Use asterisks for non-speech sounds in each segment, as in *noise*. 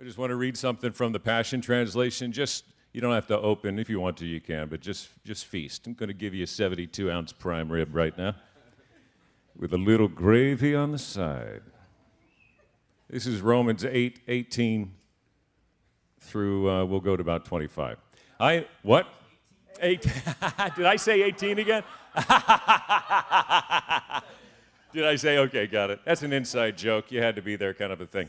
I just want to read something from the Passion Translation. Just you don't have to open if you want to, you can, but just just feast. I'm going to give you a 72 ounce prime rib right now, with a little gravy on the side. This is Romans 8, 18 through. Uh, we'll go to about 25. I what? Eight. *laughs* Did I say 18 again? *laughs* Did I say okay? Got it. That's an inside joke. You had to be there, kind of a thing.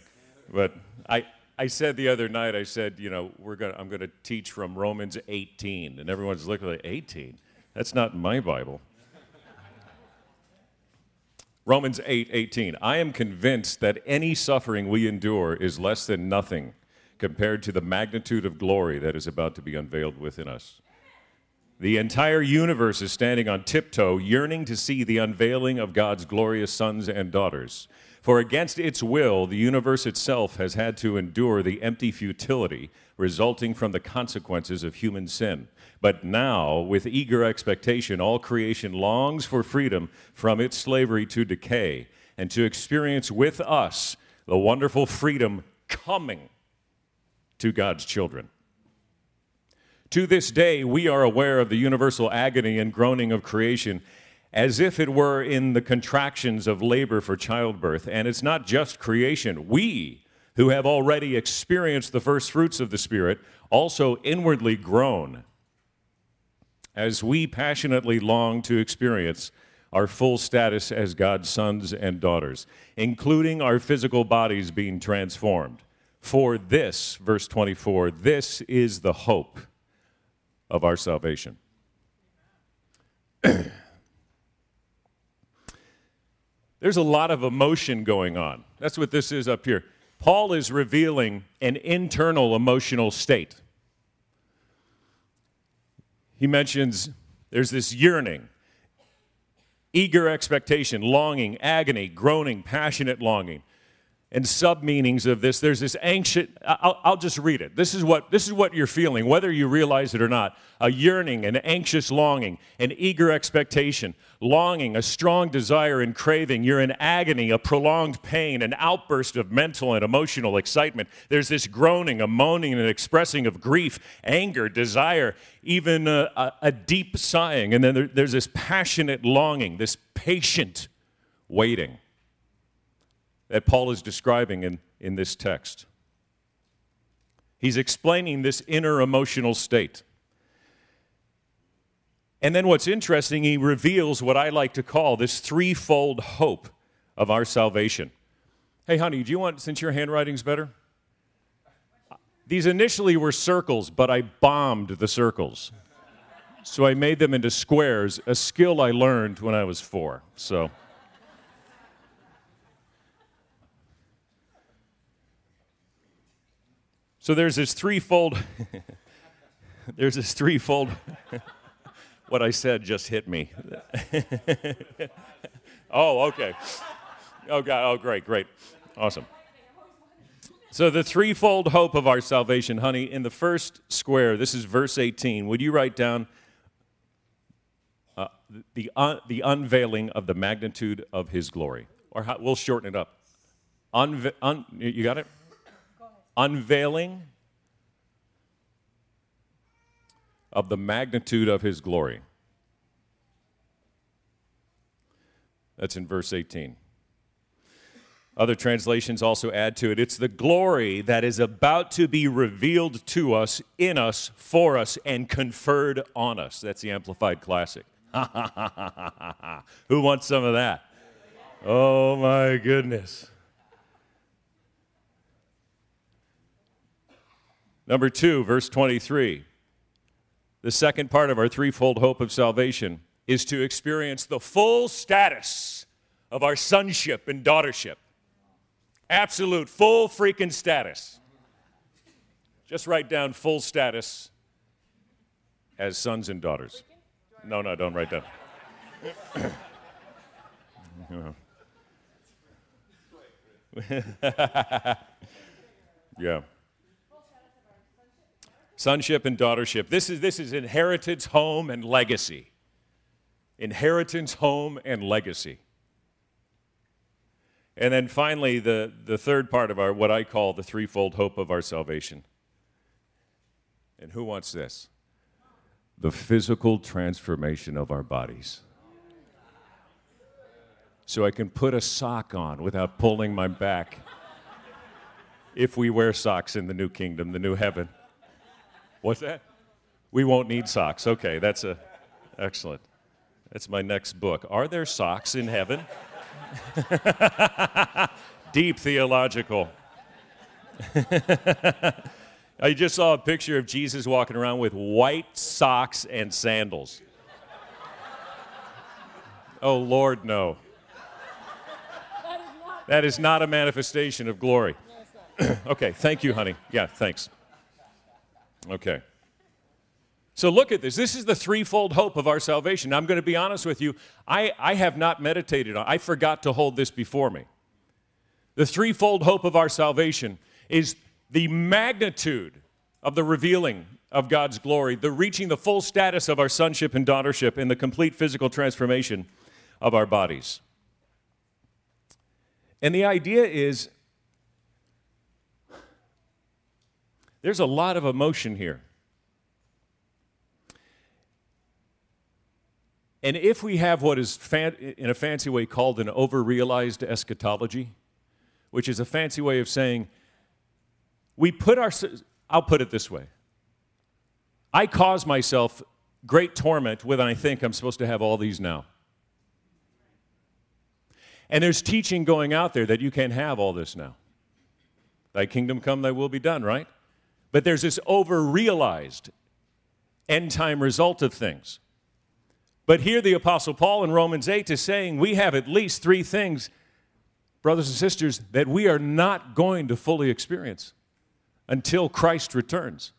But I, I said the other night, I said, you know, we're gonna, I'm going to teach from Romans 18. And everyone's looking like, 18? That's not in my Bible. Romans 8 18. I am convinced that any suffering we endure is less than nothing compared to the magnitude of glory that is about to be unveiled within us. The entire universe is standing on tiptoe, yearning to see the unveiling of God's glorious sons and daughters. For against its will, the universe itself has had to endure the empty futility resulting from the consequences of human sin. But now, with eager expectation, all creation longs for freedom from its slavery to decay and to experience with us the wonderful freedom coming to God's children. To this day, we are aware of the universal agony and groaning of creation as if it were in the contractions of labor for childbirth. And it's not just creation. We, who have already experienced the first fruits of the Spirit, also inwardly groan as we passionately long to experience our full status as God's sons and daughters, including our physical bodies being transformed. For this, verse 24, this is the hope of our salvation. *clears throat* There's a lot of emotion going on. That's what this is up here. Paul is revealing an internal emotional state. He mentions there's this yearning, eager expectation, longing, agony, groaning, passionate longing and sub meanings of this. There's this anxious, I'll, I'll, just read it. This is, what, this is what you're feeling, whether you realize it or not a yearning, an anxious longing, an eager expectation, longing, a strong desire and craving. You're in agony, a prolonged pain, an outburst of mental and emotional excitement. There's this groaning, a moaning, and an expressing of grief, anger, desire, even a, a, a deep sighing. And then there, there's this passionate longing, this patient waiting that Paul is describing in, in this text. He's explaining this inner emotional state. And then what's interesting, he reveals what I like to call this threefold hope of our salvation. Hey, honey, do you want, since your handwriting's better? These initially were circles, but I bombed the circles. So I made them into squares, a skill I learned when I was four. So. So there's this threefold, *laughs* there's this threefold, *laughs* what I said just hit me. *laughs* oh, okay. Oh, God. Oh, great, great. Awesome. So, the threefold hope of our salvation, honey, in the first square, this is verse 18. Would you write down uh, the, uh, the unveiling of the magnitude of his glory? Or how, we'll shorten it up. Unve- un, you got it? Unveiling of the magnitude of his glory. That's in verse 18. Other translations also add to it it's the glory that is about to be revealed to us, in us, for us, and conferred on us. That's the Amplified Classic. *laughs* Who wants some of that? Oh my goodness. Number two, verse 23. The second part of our threefold hope of salvation is to experience the full status of our sonship and daughtership. Absolute, full freaking status. Just write down full status as sons and daughters. No, no, don't write down. *laughs* yeah. Sonship and daughtership. This is, this is inheritance, home, and legacy. Inheritance, home, and legacy. And then finally, the, the third part of our, what I call the threefold hope of our salvation. And who wants this? The physical transformation of our bodies. So I can put a sock on without pulling my back. if we wear socks in the new kingdom, the new heaven. What's that? We won't need socks. Okay, that's a excellent. That's my next book. Are there socks in heaven? *laughs* Deep theological. *laughs* I just saw a picture of Jesus walking around with white socks and sandals. Oh, Lord, no. That is not a manifestation of glory. *coughs* okay, thank you, honey. Yeah, thanks. Okay. So look at this. This is the threefold hope of our salvation. I'm going to be honest with you. I, I have not meditated on I forgot to hold this before me. The threefold hope of our salvation is the magnitude of the revealing of God's glory, the reaching the full status of our sonship and daughtership, and the complete physical transformation of our bodies. And the idea is there's a lot of emotion here. And if we have what is fan- in a fancy way called an over-realized eschatology, which is a fancy way of saying we put our I'll put it this way. I cause myself great torment when I think I'm supposed to have all these now. And there's teaching going out there that you can't have all this now. Thy kingdom come, thy will be done, right? But there's this over realized end time result of things. But here, the Apostle Paul in Romans 8 is saying we have at least three things, brothers and sisters, that we are not going to fully experience until Christ returns.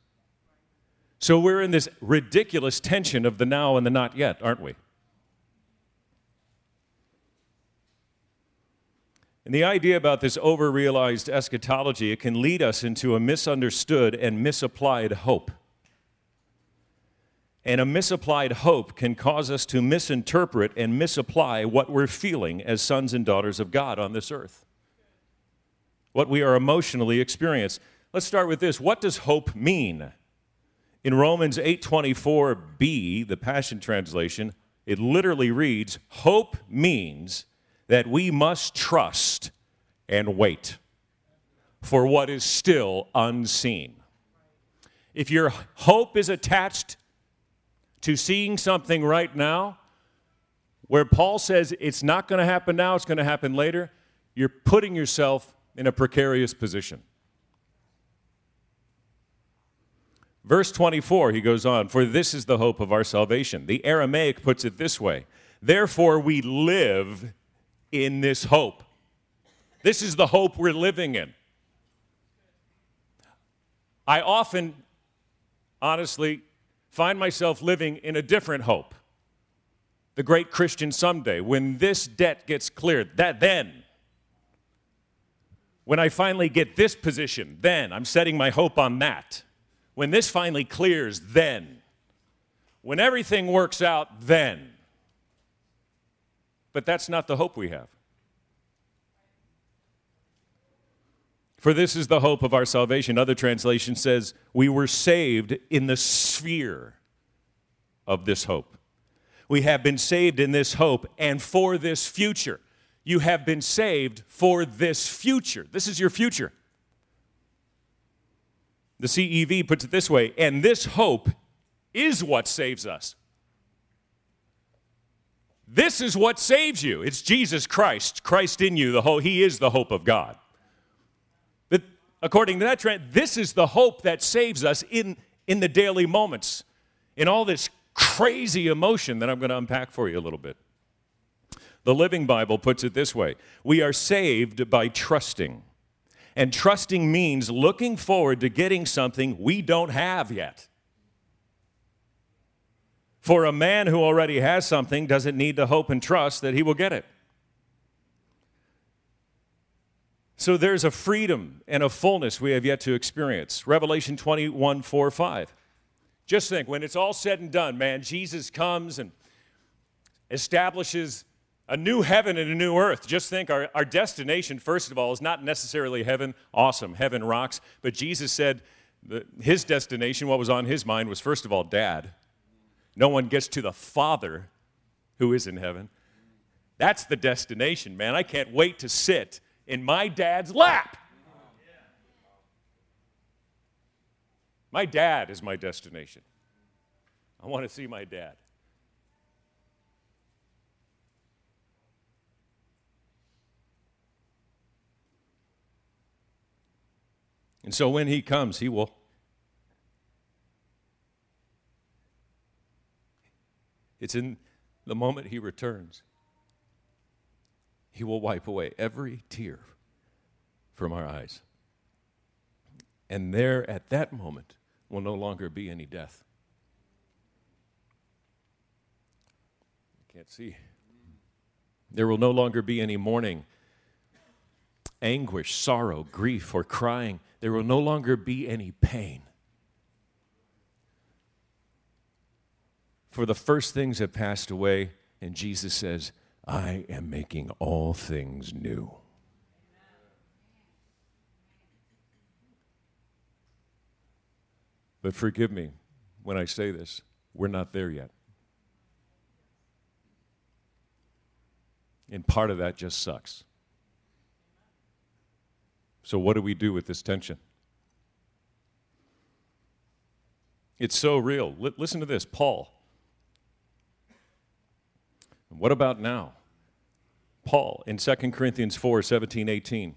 So we're in this ridiculous tension of the now and the not yet, aren't we? And the idea about this over realized eschatology, it can lead us into a misunderstood and misapplied hope. And a misapplied hope can cause us to misinterpret and misapply what we're feeling as sons and daughters of God on this earth. What we are emotionally experiencing. Let's start with this. What does hope mean? In Romans 8:24b, the Passion translation, it literally reads, "Hope means that we must trust and wait for what is still unseen." If your hope is attached to seeing something right now where Paul says it's not going to happen now, it's going to happen later, you're putting yourself in a precarious position. Verse 24, he goes on, For this is the hope of our salvation. The Aramaic puts it this way Therefore, we live in this hope. This is the hope we're living in. I often, honestly, find myself living in a different hope. The great Christian someday, when this debt gets cleared, that then, when I finally get this position, then I'm setting my hope on that. When this finally clears, then. When everything works out, then. But that's not the hope we have. For this is the hope of our salvation. Other translation says, we were saved in the sphere of this hope. We have been saved in this hope and for this future. You have been saved for this future. This is your future. The CEV puts it this way and this hope is what saves us. This is what saves you. It's Jesus Christ, Christ in you, the whole, He is the hope of God according to that trend, this is the hope that saves us in, in the daily moments, in all this crazy emotion that I'm going to unpack for you a little bit. The Living Bible puts it this way We are saved by trusting. And trusting means looking forward to getting something we don't have yet. For a man who already has something doesn't need to hope and trust that he will get it. So there's a freedom and a fullness we have yet to experience. Revelation 21 4 5. Just think, when it's all said and done, man, Jesus comes and establishes A new heaven and a new earth. Just think our, our destination, first of all, is not necessarily heaven. Awesome, heaven rocks. But Jesus said his destination, what was on his mind, was first of all, dad. No one gets to the Father who is in heaven. That's the destination, man. I can't wait to sit in my dad's lap. My dad is my destination. I want to see my dad. And so when he comes, he will. It's in the moment he returns. He will wipe away every tear from our eyes. And there, at that moment, will no longer be any death. I can't see. There will no longer be any mourning, anguish, sorrow, grief, or crying. There will no longer be any pain. For the first things have passed away, and Jesus says, I am making all things new. But forgive me when I say this, we're not there yet. And part of that just sucks. So, what do we do with this tension? It's so real. L- listen to this Paul. What about now? Paul in 2 Corinthians 4 17, 18.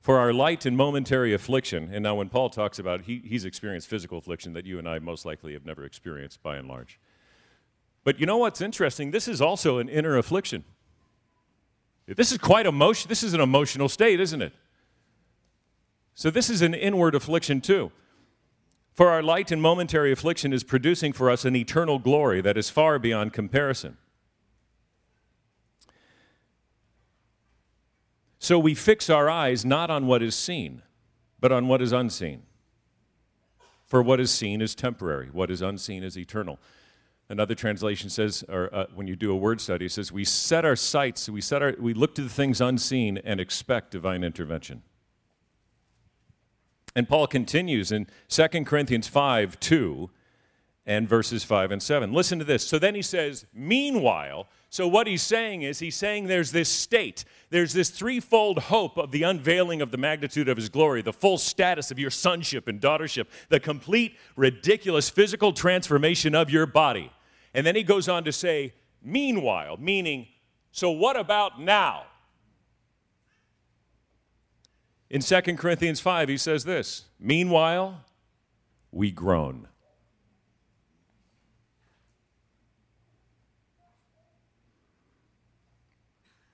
For our light and momentary affliction, and now when Paul talks about it, he, he's experienced physical affliction that you and I most likely have never experienced by and large. But you know what's interesting? This is also an inner affliction. This is quite emotion. This is an emotional state, isn't it? So this is an inward affliction too. For our light and momentary affliction is producing for us an eternal glory that is far beyond comparison. So we fix our eyes not on what is seen, but on what is unseen. For what is seen is temporary, what is unseen is eternal. Another translation says, or uh, when you do a word study, it says, we set our sights, we, set our, we look to the things unseen and expect divine intervention. And Paul continues in 2 Corinthians 5 2 and verses 5 and 7. Listen to this. So then he says, Meanwhile, so what he's saying is, he's saying there's this state, there's this threefold hope of the unveiling of the magnitude of his glory, the full status of your sonship and daughtership, the complete, ridiculous physical transformation of your body. And then he goes on to say, Meanwhile, meaning, so what about now? In 2 Corinthians 5, he says this Meanwhile, we groan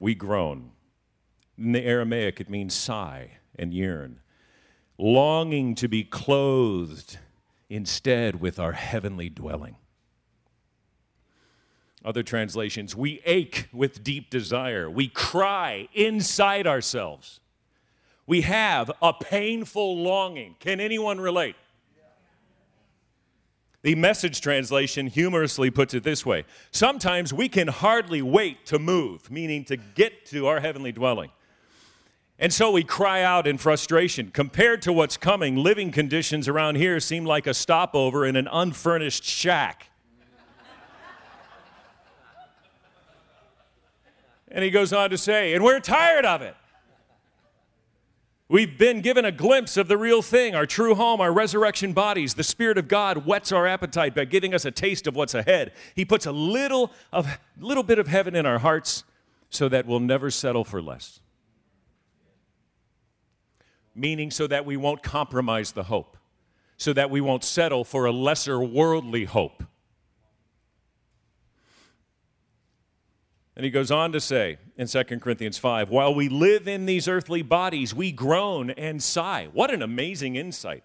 we groan. In the Aramaic, it means sigh and yearn, longing to be clothed instead with our heavenly dwelling. Other translations, we ache with deep desire. We cry inside ourselves. We have a painful longing. Can anyone relate? The message translation humorously puts it this way Sometimes we can hardly wait to move, meaning to get to our heavenly dwelling. And so we cry out in frustration. Compared to what's coming, living conditions around here seem like a stopover in an unfurnished shack. and he goes on to say, and we're tired of it. We've been given a glimpse of the real thing, our true home, our resurrection bodies. The Spirit of God whets our appetite by giving us a taste of what's ahead. He puts a little of little bit of heaven in our hearts so that we'll never settle for less. Meaning so that we won't compromise the hope, so that we won't settle for a lesser worldly hope. And he goes on to say in 2 Corinthians 5 while we live in these earthly bodies, we groan and sigh. What an amazing insight.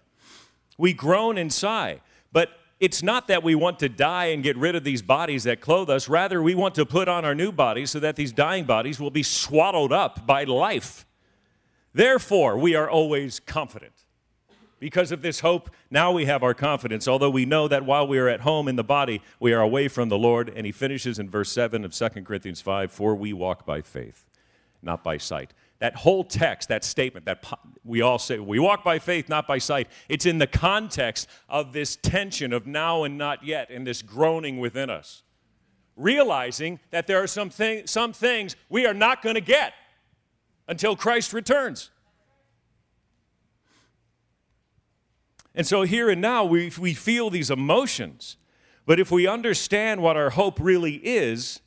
We groan and sigh. But it's not that we want to die and get rid of these bodies that clothe us. Rather, we want to put on our new bodies so that these dying bodies will be swallowed up by life. Therefore, we are always confident. Because of this hope, now we have our confidence, although we know that while we are at home in the body, we are away from the Lord. And he finishes in verse 7 of 2 Corinthians 5 For we walk by faith, not by sight. That whole text, that statement, that we all say, we walk by faith, not by sight, it's in the context of this tension of now and not yet, and this groaning within us. Realizing that there are some, thing, some things we are not going to get until Christ returns. And so here and now, we, we feel these emotions. But if we understand what our hope really is,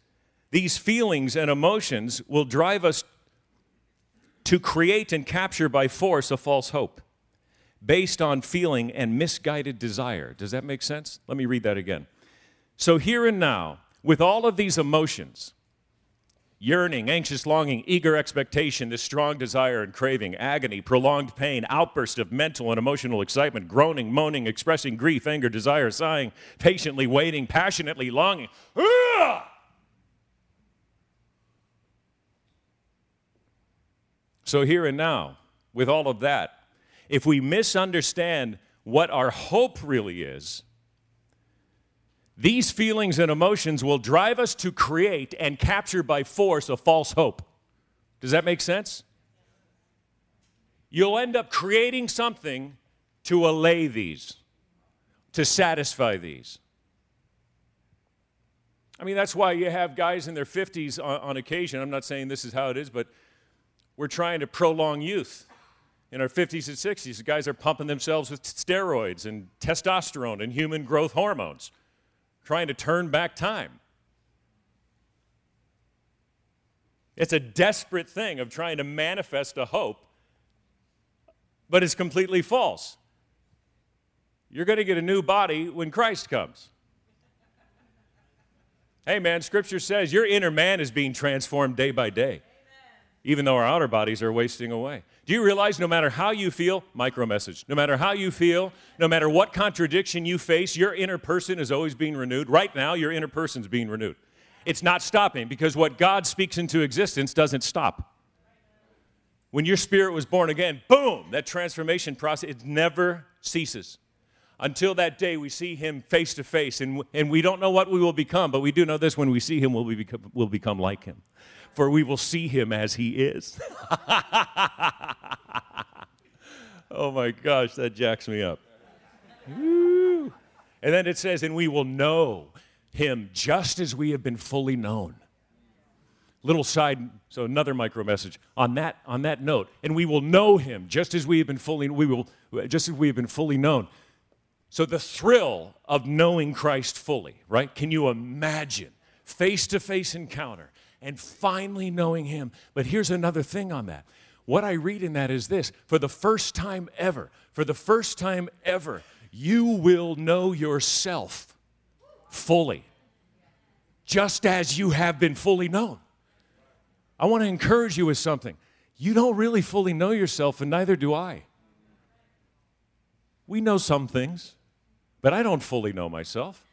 these feelings and emotions will drive us to create and capture by force a false hope based on feeling and misguided desire. Does that make sense? Let me read that again. So, here and now, with all of these emotions, yearning, anxious longing, eager expectation, this strong desire and craving, agony, prolonged pain, outburst of mental and emotional excitement, groaning, moaning, expressing grief, anger, desire, sighing, patiently waiting, passionately longing. So, here and now, with all of that, if we misunderstand what our hope really is, these feelings and emotions will drive us to create and capture by force a false hope. Does that make sense? You'll end up creating something to allay these, to satisfy these. I mean, that's why you have guys in their 50s on, on, occasion. I'm not saying this is how it is, but we're trying to prolong youth. In our 50s and 60s, the guys are pumping themselves with steroids and testosterone and human growth hormones trying to turn back time. It's a desperate thing of trying to manifest a hope, but it's completely false. You're going to get a new body when Christ comes. Hey, man, Scripture says your inner man is being transformed day by day even though our outer bodies are wasting away. Do you realize no matter how you feel, micro message, no matter how you feel, no matter what contradiction you face, your inner person is always being renewed. Right now, your inner person is being renewed. It's not stopping because what God speaks into existence doesn't stop. When your spirit was born again, boom, that transformation process, it never ceases. Until that day, we see him face to face, and and we don't know what we will become, but we do know this when we see him, we'll, become, we'll become like him for we will see him as he is. *laughs* oh my gosh, that jacks me up. Woo. And then it says, and we will know him just as we have been fully known. Little side, so another micro message on that on that note, and we will know him just as we have been fully we will just as we have been fully known. So the thrill of knowing Christ fully, right? Can you imagine face to face encounter? and finally knowing Him. But here's another thing on that. What I read in that is this for the first time ever, for the first time ever, you will know yourself fully, just as you have been fully known. I want to encourage you with something. You don't really fully know yourself, and neither do I. We know some things, but I don't fully know myself.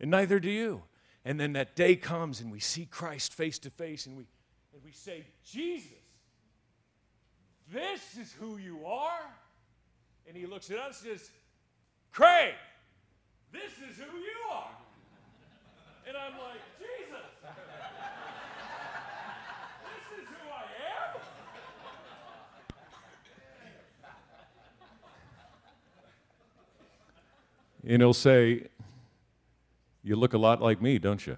And neither do you. And then that day comes and we see Christ face to face and we, and we say, Jesus, this is who you are. And he looks at us and says, Craig, this is who you are. And I'm like, Jesus, this is who I am? And he'll say, you look a lot like me, don't you?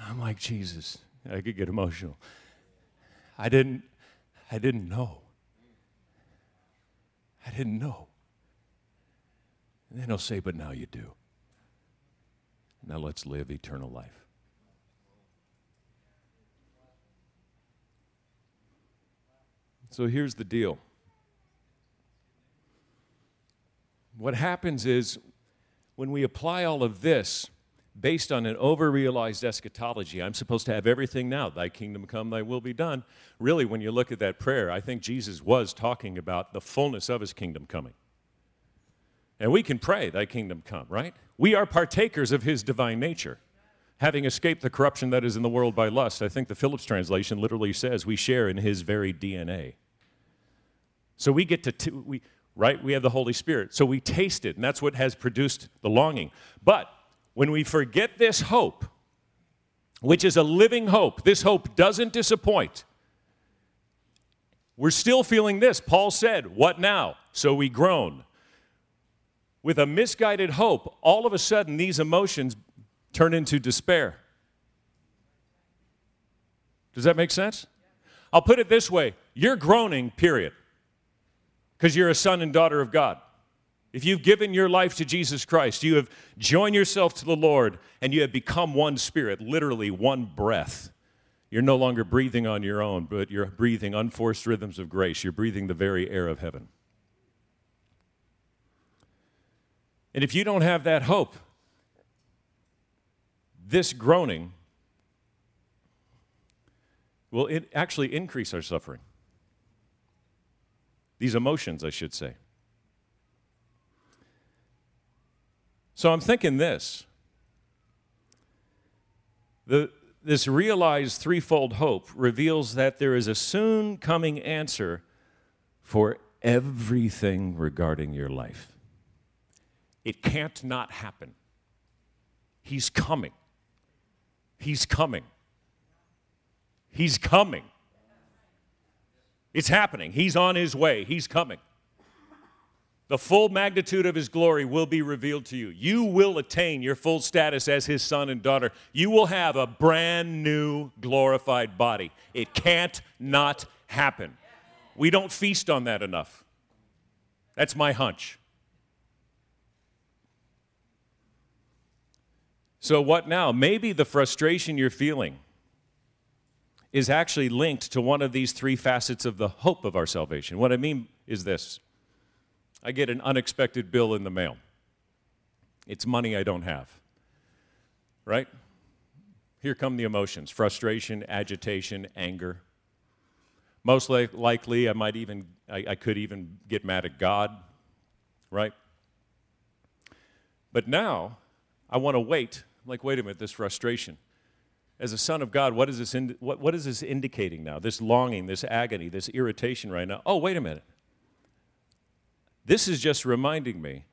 I'm like, Jesus. I could get emotional. I didn't, I didn't know. I didn't know. And then he'll say, But now you do. Now let's live eternal life. So here's the deal. What happens is when we apply all of this based on an over-realized eschatology, I'm supposed to have everything now. Thy kingdom come, thy will be done. Really, when you look at that prayer, I think Jesus was talking about the fullness of his kingdom coming. And we can pray, Thy kingdom come, right? We are partakers of His divine nature, having escaped the corruption that is in the world by lust. I think the Phillips translation literally says we share in His very DNA. So we get to, t- we, right? We have the Holy Spirit. So we taste it, and that's what has produced the longing. But when we forget this hope, which is a living hope, this hope doesn't disappoint. We're still feeling this. Paul said, What now? So we groan. With a misguided hope, all of a sudden these emotions turn into despair. Does that make sense? I'll put it this way you're groaning, period, because you're a son and daughter of God. If you've given your life to Jesus Christ, you have joined yourself to the Lord, and you have become one spirit, literally one breath. You're no longer breathing on your own, but you're breathing unforced rhythms of grace. You're breathing the very air of heaven. And if you don't have that hope, this groaning will actually increase our suffering. These emotions, I should say. So I'm thinking this. The, this realized threefold hope reveals that there is a soon coming answer for everything regarding your life. It can't not happen. He's coming. He's coming. He's coming. It's happening. He's on his way. He's coming. The full magnitude of his glory will be revealed to you. You will attain your full status as his son and daughter. You will have a brand new glorified body. It can't not happen. We don't feast on that enough. That's my hunch. So, what now? Maybe the frustration you're feeling is actually linked to one of these three facets of the hope of our salvation. What I mean is this I get an unexpected bill in the mail. It's money I don't have. Right? Here come the emotions frustration, agitation, anger. Most li- likely, I might even, I, I could even get mad at God, right? But now, I want to wait. like, wait a minute, this frustration. As a son of God, what is, this in, what, what is this indicating now? This longing, this agony, this irritation right now. Oh, wait a minute. This is just reminding me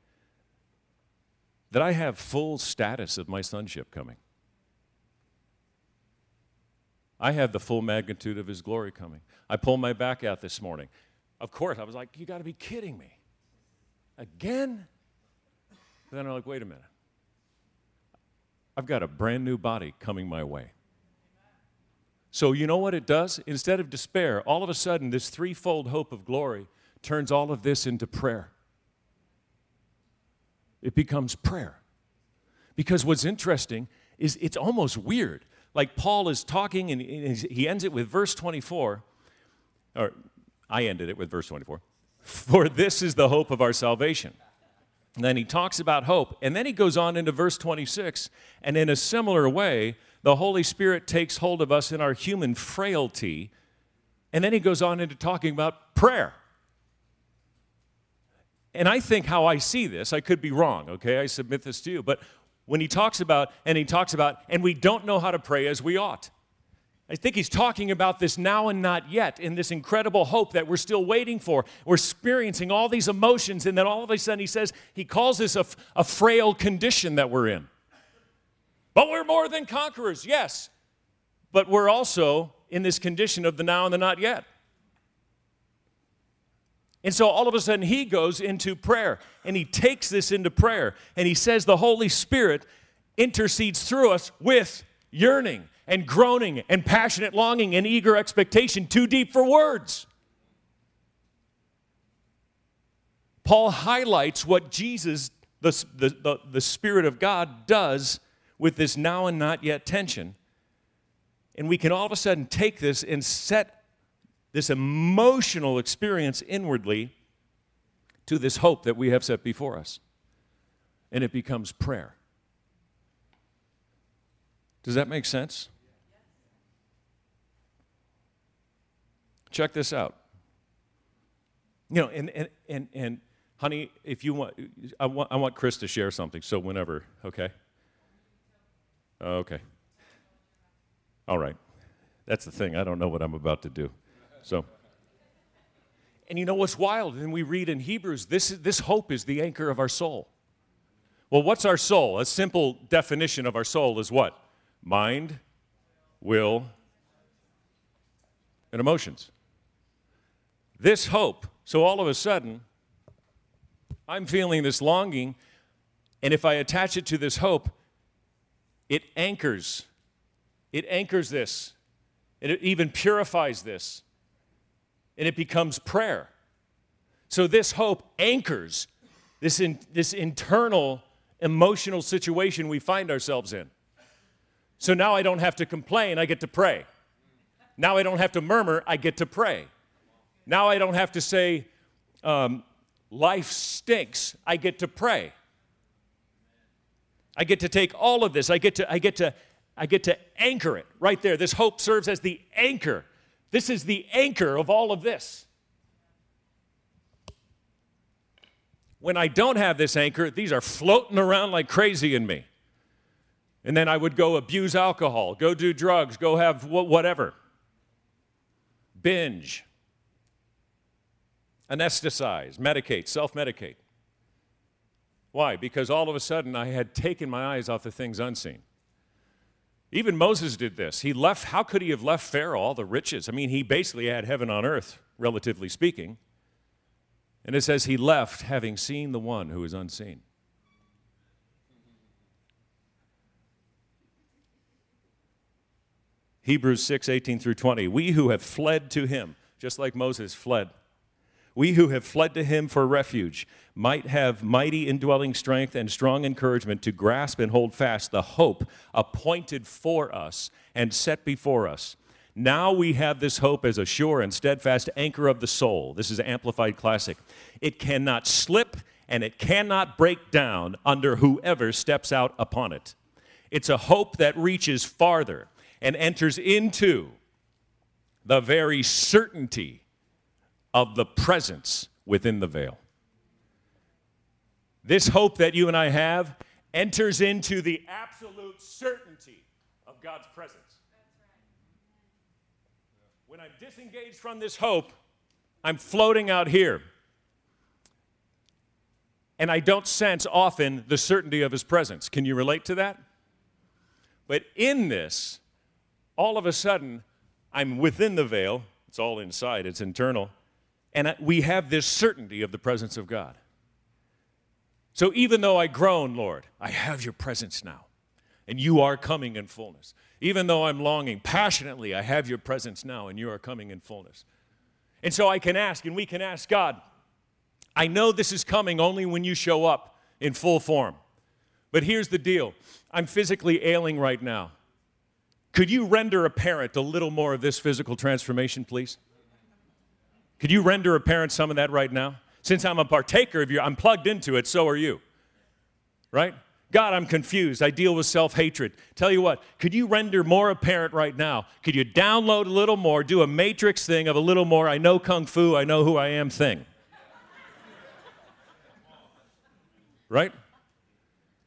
that I have full status of my sonship coming. I have the full magnitude of his glory coming. I pulled my back out this morning. Of course, I was like, you got to be kidding me. Again? But then I'm like, wait a minute. I've got a brand new body coming my way. So, you know what it does? Instead of despair, all of a sudden, this threefold hope of glory turns all of this into prayer. It becomes prayer. Because what's interesting is it's almost weird. Like Paul is talking and he ends it with verse 24, or I ended it with verse 24. *laughs* For this is the hope of our salvation. And then he talks about hope. And then he goes on into verse 26. And in a similar way, the Holy Spirit takes hold of us in our human frailty. And then he goes on into talking about prayer. And I think how I see this, I could be wrong, okay? I submit this to you. But when he talks about, and he talks about, and we don't know how to pray as we ought. I think he's talking about this now and not yet, in this incredible hope that we're still waiting for. We're experiencing all these emotions, and then all of a sudden he says, he calls this a, a frail condition that we're in. But we're more than conquerors, yes. But we're also in this condition of the now and the not yet. And so all of a sudden he goes into prayer and he takes this into prayer and he says the Holy Spirit intercedes through us with yearning and groaning and passionate longing and eager expectation, too deep for words. Paul highlights what Jesus, the, the, the, the, Spirit of God, does with this now and not yet tension. And we can all of a sudden take this and set this emotional experience inwardly to this hope that we have set before us. And it becomes prayer. Does that make sense? Check this out. You know, and, and, and, and honey, if you want I, want, I want Chris to share something, so whenever, okay? Okay. All right. That's the thing. I don't know what I'm about to do. So, And you know what's wild? And we read in Hebrews this, this hope is the anchor of our soul. Well, what's our soul? A simple definition of our soul is what? Mind, will, and emotions. This hope. So all of a sudden, I'm feeling this longing, and if I attach it to this hope, it anchors. It anchors this. And it even purifies this. And it becomes prayer. So this hope anchors this, in, this internal emotional situation we find ourselves in. So now I don't have to complain, I get to pray. Now I don't have to murmur, I get to pray. Now I don't have to say, um, life stinks, I get to pray. I get to take all of this, I get to, I get to, I get to anchor it right there. This hope serves as the anchor. This is the anchor of all of this. When I don't have this anchor, these are floating around like crazy in me. And then I would go abuse alcohol, go do drugs, go have whatever. Binge, anesthetize, medicate, self medicate. Why? Because all of a sudden I had taken my eyes off the things unseen. Even Moses did this. He left, how could he have left Pharaoh all the riches? I mean, he basically had heaven on earth, relatively speaking. And it says he left having seen the one who is unseen. Hebrews 6, 18 through 20. We who have fled to him, just like Moses fled, we who have fled to him for refuge might have mighty indwelling strength and strong encouragement to grasp and hold fast the hope appointed for us and set before us. Now we have this hope as a sure and steadfast anchor of the soul. This is Amplified Classic. It cannot slip and it cannot break down under whoever steps out upon it. It's a hope that reaches farther and enters into the very certainty of the presence within the veil. This hope that you and I have enters into the absolute certainty of God's presence. When I'm disengaged from this hope, I'm floating out here. And I don't sense often the certainty of his presence. Can you relate to that? But in this, all of a sudden, I'm within the veil. It's all inside, it's internal. And we have this certainty of the presence of God. So even though I groan, Lord, I have your presence now, and you are coming in fullness. Even though I'm longing passionately, I have your presence now, and you are coming in fullness. And so I can ask, and we can ask God, I know this is coming only when you show up in full form. But here's the deal I'm physically ailing right now. Could you render a parent a little more of this physical transformation, please? Could you render a parent some of that right now? Since I'm a partaker of you, I'm plugged into it, so are you. Right? God, I'm confused. I deal with self hatred. Tell you what, could you render more apparent right now? Could you download a little more, do a matrix thing of a little more, I know kung fu, I know who I am thing? Right?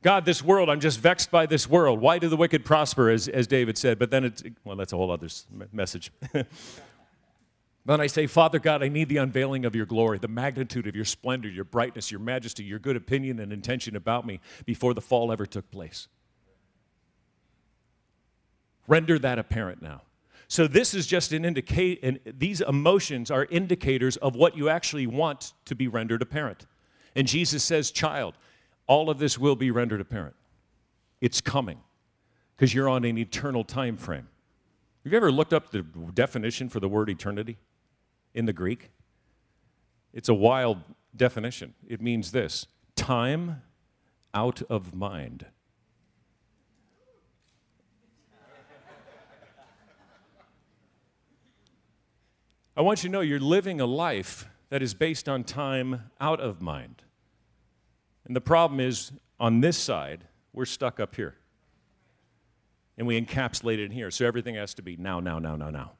God, this world, I'm just vexed by this world. Why do the wicked prosper, as, as David said? But then it's, well, that's a whole other message. *laughs* Then I say, Father God, I need the unveiling of your glory, the magnitude of your splendor, your brightness, your majesty, your good opinion and intention about me before the fall ever took place. Render that apparent now. So this is just an indicate and these emotions are indicators of what you actually want to be rendered apparent. And Jesus says, "Child, all of this will be rendered apparent. It's coming because you're on an eternal time frame." Have you ever looked up the definition for the word eternity? in the Greek. It's a wild definition. It means this time out of mind. I want you to know you're living a life that is based on time out of mind. And the problem is, on this side, we're stuck up here. And we encapsulate it in here. So everything has to be now, now, now, now, now.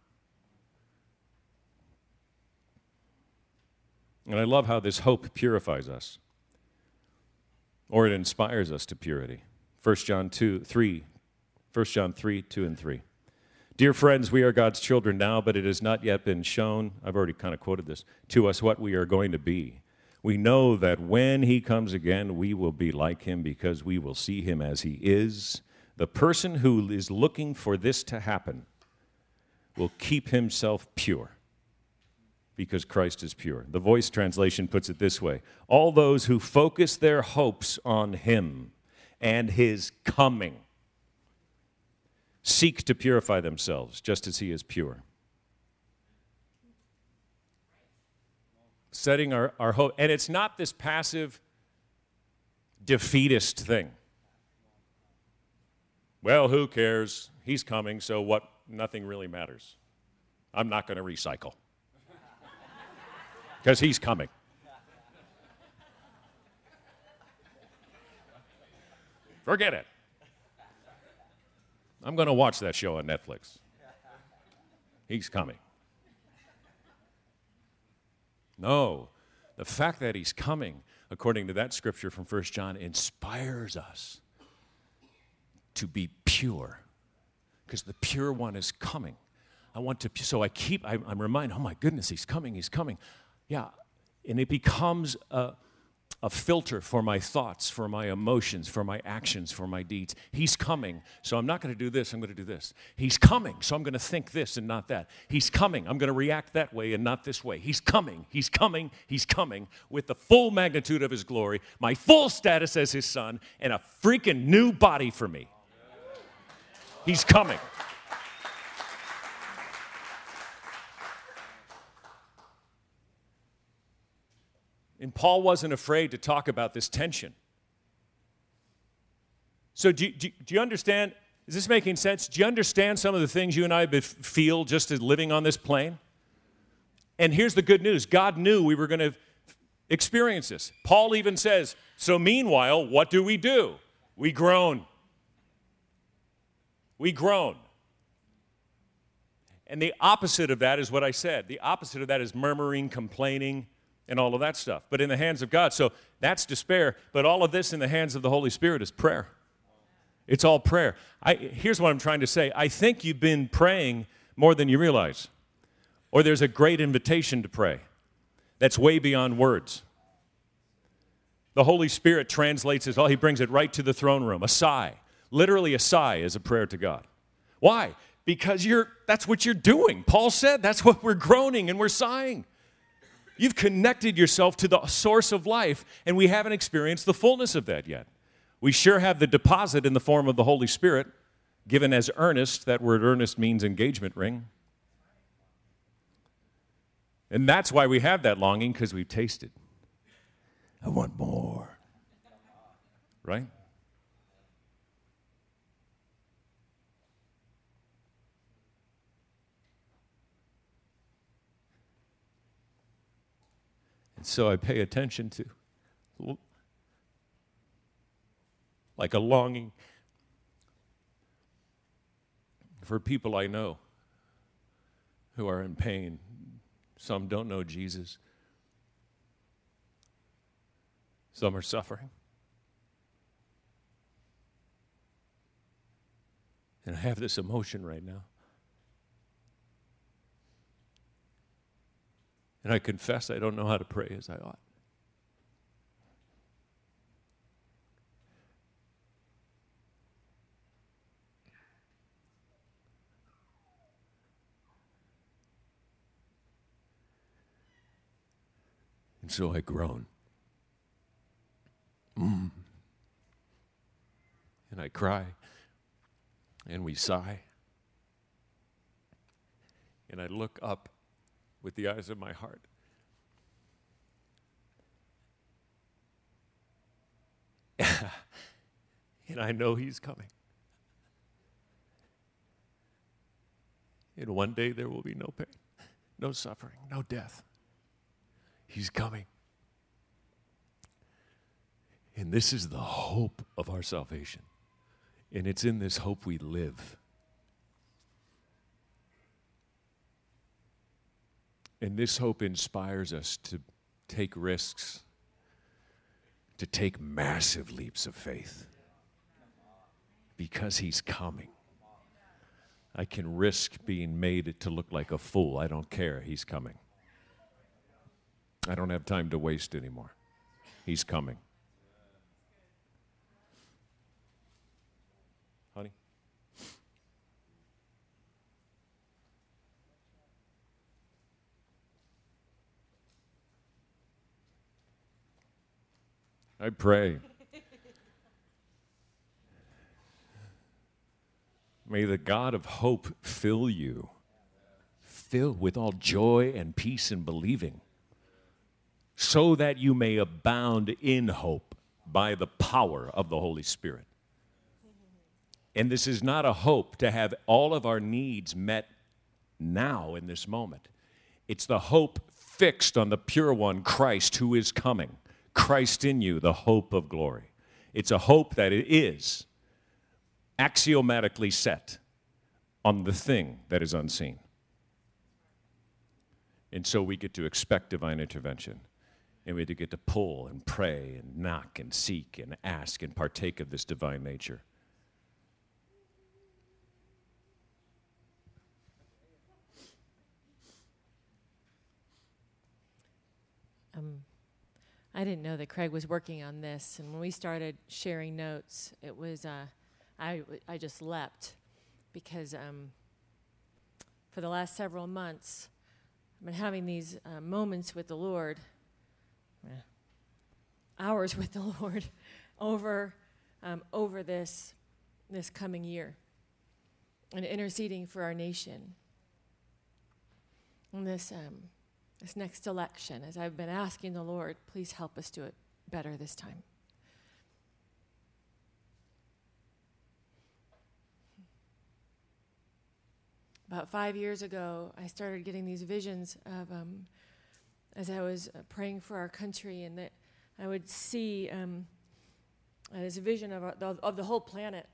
And I love how this hope purifies us, or it inspires us to purity. 1 John 2, 3, 1 John 3, 2 and 3. Dear friends, we are God's children now, but it has not yet been shown, I've already kind of quoted this, to us what we are going to be. We know that when he comes again, we will be like him because we will see him as he is. The person who is looking for this to happen will keep himself pure because Christ is pure. The voice translation puts it this way All those who focus their hopes on him and his coming seek to purify themselves just as he is pure. Setting our, our hope, and it's not this passive, defeatist thing. Well, who cares? He's coming, so what? Nothing really matters. I'm not going to recycle *laughs* because he's coming. Forget it. I'm going to watch that show on Netflix. He's coming. No, the fact that he's coming, according to that scripture from 1 John, inspires us to be pure because the pure one is coming. I want to, so I keep, I'm, I'm reminded, oh my goodness, he's coming, he's coming. Yeah, and it becomes a, a filter for my thoughts, for my emotions, for my actions, for my deeds. He's coming, so I'm not going to do this, I'm going to do this. He's coming, so I'm going to think this and not that. He's coming, I'm going to react that way and not this way. He's coming, he's coming, he's coming with the full magnitude of his glory, my full status as his son, and a freaking new body for me. He's coming. And Paul wasn't afraid to talk about this tension. So, do, do, do, you understand? Is this making sense? Do you understand some of the things you and I feel just as living on this plane? And here's the good news God knew we were going to experience this. Paul even says, So, meanwhile, what do we do? We groan. We groan. And the opposite of that is what I said. The opposite of that is murmuring, complaining, and all of that stuff. But in the hands of God. So that's despair. But all of this in the hands of the Holy Spirit is prayer. It's all prayer. I, here's what I'm trying to say I think you've been praying more than you realize. Or there's a great invitation to pray that's way beyond words. The Holy Spirit translates it all, He brings it right to the throne room. A sigh. Literally, a sigh is a prayer to God. Why? Because you're, that's what you're doing. Paul said that's what we're groaning and we're sighing. You've connected yourself to the source of life, and we haven't experienced the fullness of that yet. We sure have the deposit in the form of the Holy Spirit, given as earnest. That word earnest means engagement ring. And that's why we have that longing, because we've tasted. I want more. Right? So I pay attention to. Like a longing for people I know who are in pain. Some don't know Jesus, some are suffering. And I have this emotion right now. And I confess I don't know how to pray as I ought. And so I groan. Mm. And I cry. And we sigh. And I look up with the eyes of my heart. *laughs* and I know He's coming. And one day there will be no pain, no suffering, no death. He's coming. And this is the hope of our salvation. And it's in this hope we live. And this hope inspires us to take risks, to take massive leaps of faith because He's coming. I can risk being made to look like a fool. I don't care. He's coming. I don't have time to waste anymore. He's coming. Honey? I pray. May the God of hope fill you, fill with all joy and peace and believing, so that you may abound in hope by the power of the Holy Spirit. And this is not a hope to have all of our needs met now in this moment. It's the hope fixed on the pure one, Christ, who is coming. Christ in you, the hope of glory. It's a hope that it is axiomatically set on the thing that is unseen. And so we get to expect divine intervention. And we get to pull and pray and knock and seek and ask and partake of this divine nature. Um, I didn't know that Craig was working on this, and when we started sharing notes, it was uh, I I just leapt because um, for the last several months, I've been having these uh, moments with the Lord, hours with the Lord, *laughs* over um, over this this coming year, and interceding for our nation. And this um, this next election, as I've been asking the Lord, please help us do it better this time. About five years ago, I started getting these visions of, um, as I was uh, praying for our country, and that I would see um, this vision of, our, of the whole planet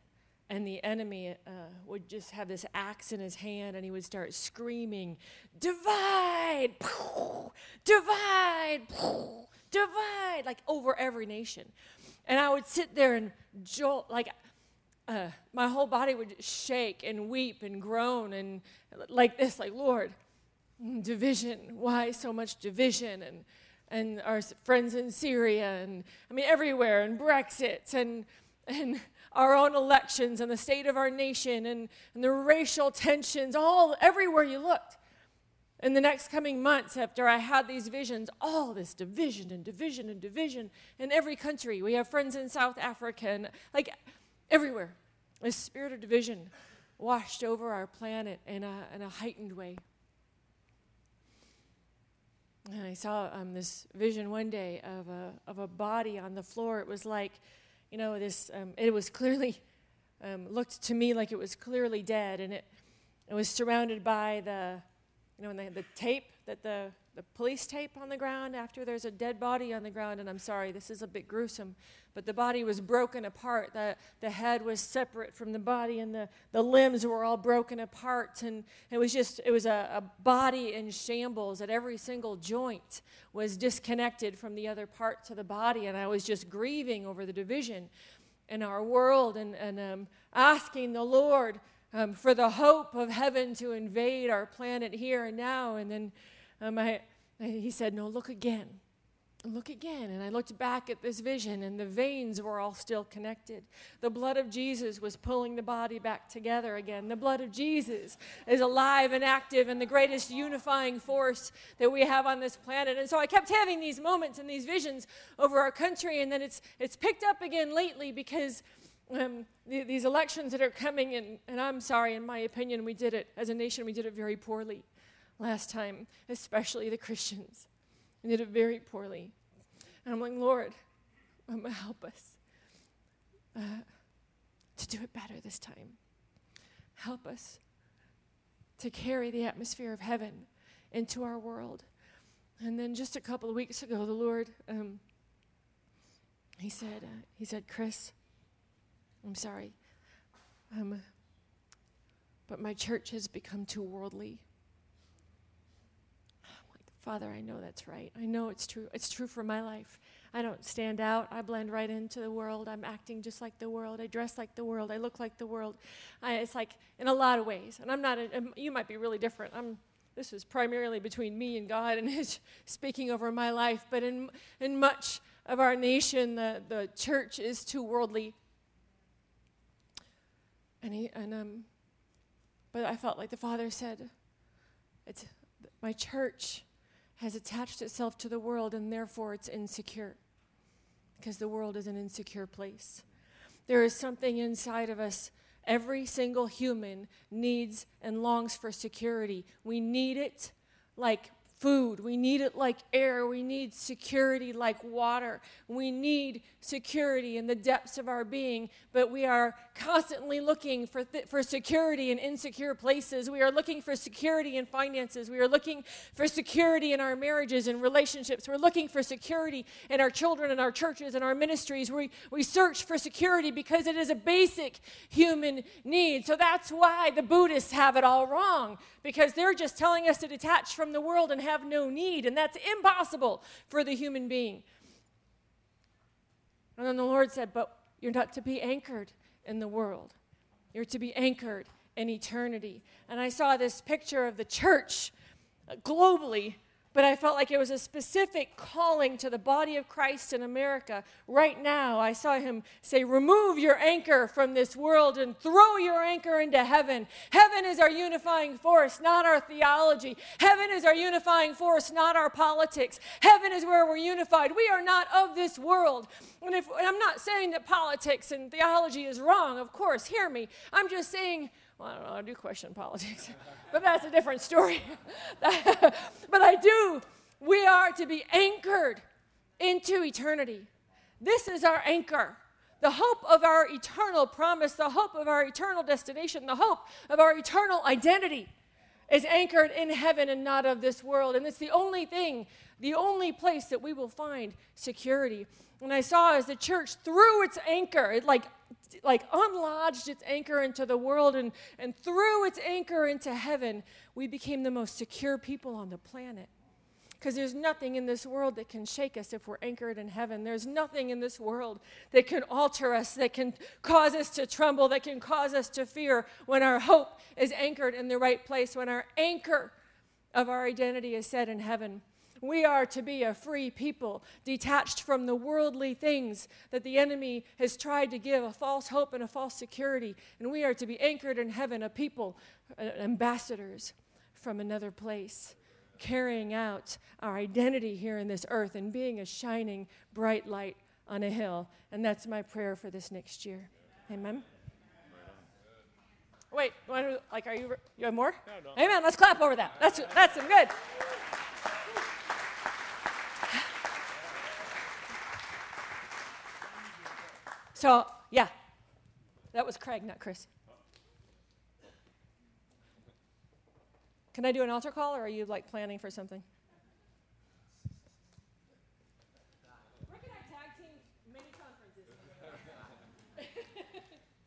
and the enemy uh, would just have this axe in his hand and he would start screaming divide! *laughs* Divide! *laughs* Divide! Like over every nation. And i would sit there and jolt like uh, my whole body would shake and weep and groan and like this like lord division. Why so much division? And and our friends in syria and i mean everywhere and brexit and and our own elections and the state of our nation and, and the racial tensions, all everywhere you looked. In the next coming months, after I had these visions, all this division and division and division in every country. We have friends in South Africa and like everywhere. A spirit of division washed over our planet in a, in a heightened way. And I saw um, this vision one day of a, of a body on the floor. It was like you know, this, um, it was clearly, um, looked to me like it was clearly dead, and it, it was surrounded by the, you know, the, the tape that the, the police tape on the ground after there's a dead body on the ground, and I'm sorry, this is a bit gruesome, but the body was broken apart. The, the head was separate from the body, and the, the limbs were all broken apart. And it was just, it was a, a body in shambles that every single joint was disconnected from the other parts of the body. And I was just grieving over the division in our world and, and um, asking the Lord um, for the hope of heaven to invade our planet here and now. And then um, I, he said, No, look again look again. And I looked back at this vision, and the veins were all still connected. The blood of Jesus was pulling the body back together again. The blood of Jesus is alive and active and the greatest unifying force that we have on this planet. And so I kept having these moments and these visions over our country, and then it's, it's picked up again lately because. Um, the, these elections that are coming, and, and I'm sorry, in my opinion, we did it as a nation, we did it very poorly last time, especially the Christians. We did it very poorly. And I'm like, Lord, um, help us uh, to do it better this time. Help us to carry the atmosphere of heaven into our world. And then just a couple of weeks ago, the Lord, um, he said, uh, he said, Chris, I'm sorry, um, but my church has become too worldly. Father, I know that's right. I know it's true. It's true for my life. I don't stand out. I blend right into the world. I'm acting just like the world. I dress like the world. I look like the world. I, it's like in a lot of ways. And I'm not, a, you might be really different. I'm, this is primarily between me and God and *laughs* His speaking over my life. But in, in much of our nation, the, the church is too worldly. And, he, and um, but I felt like the Father said, it's my church has attached itself to the world and therefore it's insecure because the world is an insecure place. There is something inside of us. Every single human needs and longs for security. We need it like food. We need it like air. We need security like water. We need security in the depths of our being, but we are constantly looking for, th- for security in insecure places. We are looking for security in finances. We are looking for security in our marriages and relationships. We're looking for security in our children and our churches and our ministries. We, we search for security because it is a basic human need. So that's why the Buddhists have it all wrong because they're just telling us to detach from the world and have no need, and that's impossible for the human being. And then the Lord said, But you're not to be anchored in the world, you're to be anchored in eternity. And I saw this picture of the church globally but I felt like it was a specific calling to the body of Christ in America. Right now, I saw him say, Remove your anchor from this world and throw your anchor into heaven. Heaven is our unifying force, not our theology. Heaven is our unifying force, not our politics. Heaven is where we're unified. We are not of this world. And, if, and I'm not saying that politics and theology is wrong, of course, hear me. I'm just saying well, I don't know, I do question politics, *laughs* but that's a different story. *laughs* but I do. We are to be anchored into eternity. This is our anchor. The hope of our eternal promise, the hope of our eternal destination, the hope of our eternal identity is anchored in heaven and not of this world. And it's the only thing, the only place that we will find security. And I saw as the church threw its anchor, it like like unlodged its anchor into the world and, and threw its anchor into heaven, we became the most secure people on the planet. Because there's nothing in this world that can shake us if we're anchored in heaven. There's nothing in this world that can alter us, that can cause us to tremble, that can cause us to fear when our hope is anchored in the right place, when our anchor of our identity is set in heaven. We are to be a free people, detached from the worldly things that the enemy has tried to give a false hope and a false security. And we are to be anchored in heaven, a people, uh, ambassadors from another place, carrying out our identity here in this earth and being a shining, bright light on a hill. And that's my prayer for this next year. Amen. Wait, like, are you, you have more? No, no. Amen. Let's clap over that. That's, that's some good. So, yeah, that was Craig, not Chris. Can I do an altar call, or are you like planning for something?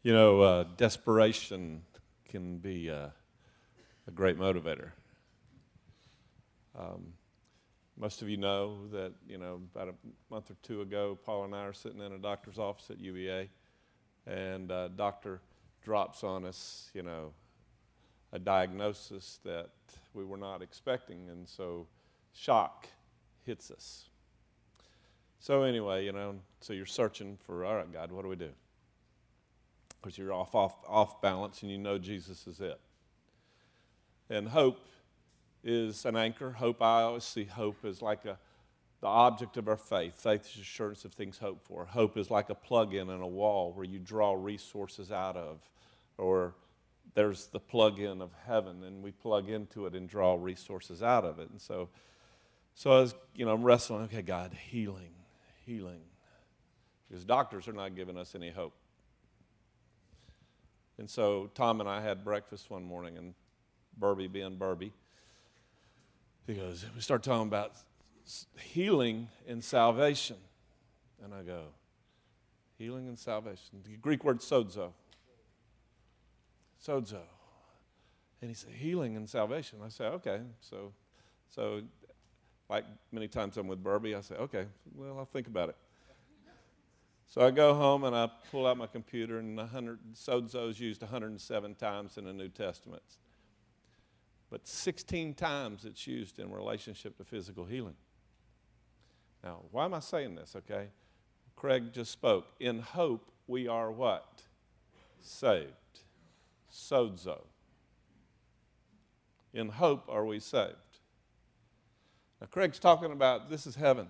you know, uh, desperation can be uh, a great motivator. Um, most of you know that, you know, about a month or two ago, Paul and I are sitting in a doctor's office at UVA, and a doctor drops on us, you know, a diagnosis that we were not expecting, and so shock hits us. So, anyway, you know, so you're searching for, all right, God, what do we do? Because you're off, off, off balance and you know Jesus is it. And hope is an anchor. Hope, I always see hope as like a, the object of our faith. Faith is assurance of things hoped for. Hope is like a plug in in a wall where you draw resources out of. Or there's the plug in of heaven, and we plug into it and draw resources out of it. And so, so I was, you know, I'm wrestling, okay, God, healing, healing. Because doctors are not giving us any hope. And so Tom and I had breakfast one morning, and Burby being Burby, he goes, we start talking about healing and salvation. And I go, healing and salvation. The Greek word sozo. Sozo. And he said, healing and salvation. I said, okay. So, so like many times I'm with Burby, I say, okay, well, I'll think about it. So I go home and I pull out my computer, and 100, sozo is used 107 times in the New Testament. But 16 times it's used in relationship to physical healing. Now, why am I saying this, okay? Craig just spoke. In hope, we are what? Saved. Sozo. In hope, are we saved? Now, Craig's talking about this is heaven.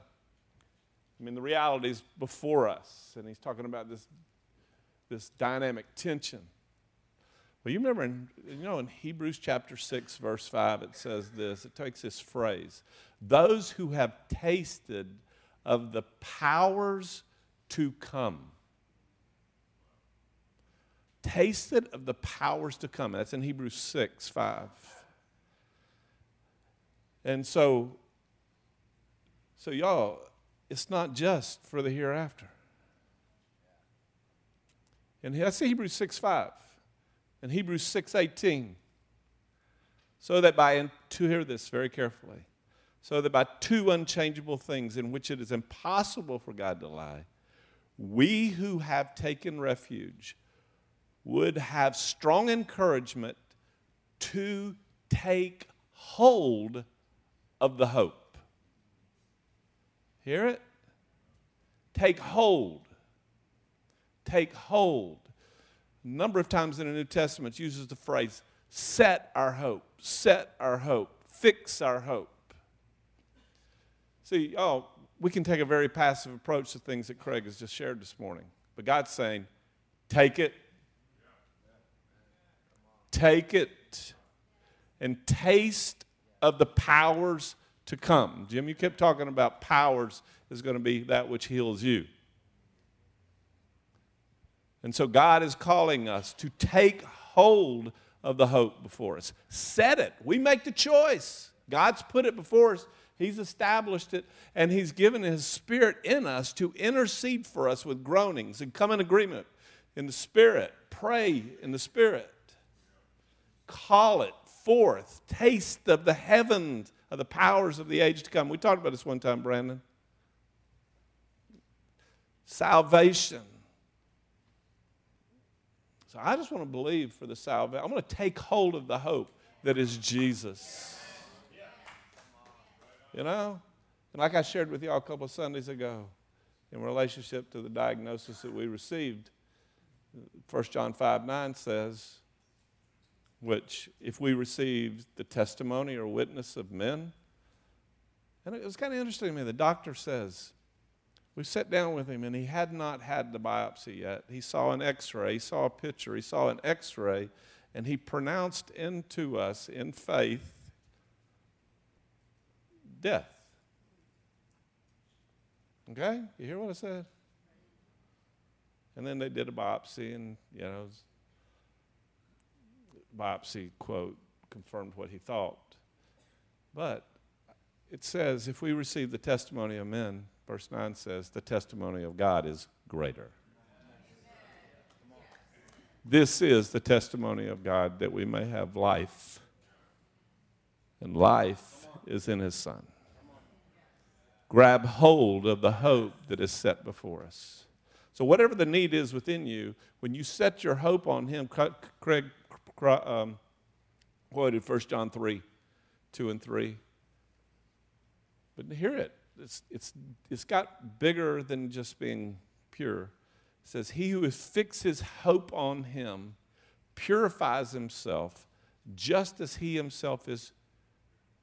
I mean, the reality is before us, and he's talking about this, this dynamic tension. Well, you remember, in, you know, in Hebrews chapter 6, verse 5, it says this it takes this phrase those who have tasted of the powers to come. Tasted of the powers to come. That's in Hebrews 6, 5. And so, so y'all, it's not just for the hereafter. And that's Hebrews 6 5. And Hebrews 6 18. So that by, to hear this very carefully, so that by two unchangeable things in which it is impossible for God to lie, we who have taken refuge would have strong encouragement to take hold of the hope. Hear it? Take hold. Take hold. Number of times in the New Testament uses the phrase set our hope, set our hope, fix our hope. See, oh, we can take a very passive approach to things that Craig has just shared this morning. But God's saying, take it, take it, and taste of the powers to come. Jim, you kept talking about powers is going to be that which heals you. And so God is calling us to take hold of the hope before us. Set it. We make the choice. God's put it before us. He's established it, and He's given His Spirit in us to intercede for us with groanings and come in agreement in the Spirit. Pray in the Spirit. Call it forth. Taste of the heavens of the powers of the age to come. We talked about this one time, Brandon. Salvation. So I just want to believe for the salvation. I want to take hold of the hope that is Jesus. You know? And like I shared with y'all a couple of Sundays ago, in relationship to the diagnosis that we received, 1 John 5 9 says, which if we receive the testimony or witness of men, and it was kind of interesting to me. The doctor says, we sat down with him and he had not had the biopsy yet. He saw an x ray, he saw a picture, he saw an x ray, and he pronounced into us in faith death. Okay? You hear what I said? And then they did a biopsy, and, you know, biopsy quote confirmed what he thought. But it says, if we receive the testimony of men, verse 9 says, the testimony of God is greater. This is the testimony of God that we may have life, and life is in His Son. Grab hold of the hope that is set before us. So, whatever the need is within you, when you set your hope on Him, Craig um, quoted 1 John 3 2 and 3. But hear it. It's, it's, it's got bigger than just being pure. It says, He who has fixed his hope on him purifies himself just as he himself is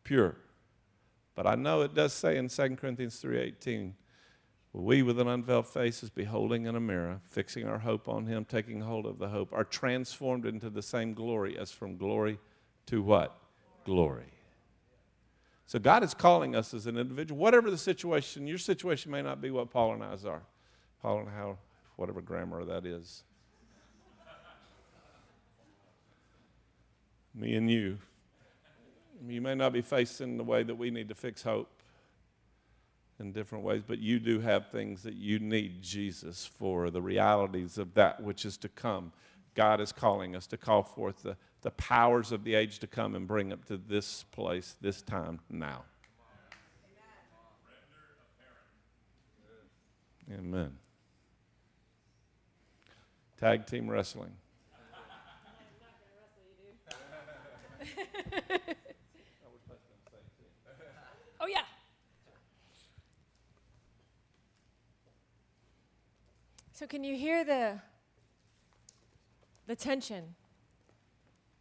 pure. But I know it does say in 2 Corinthians 3.18, we with an unveiled face, faces beholding in a mirror, fixing our hope on him, taking hold of the hope, are transformed into the same glory as from glory to what? Glory. So God is calling us as an individual, whatever the situation, your situation may not be what Paul and I's are. Paul and how, whatever grammar that is. Me and you. You may not be facing the way that we need to fix hope in different ways, but you do have things that you need Jesus for, the realities of that which is to come. God is calling us to call forth the, the powers of the age to come and bring them to this place, this time, now. Amen. Tag team wrestling. oh, yeah. So, can you hear the, the tension?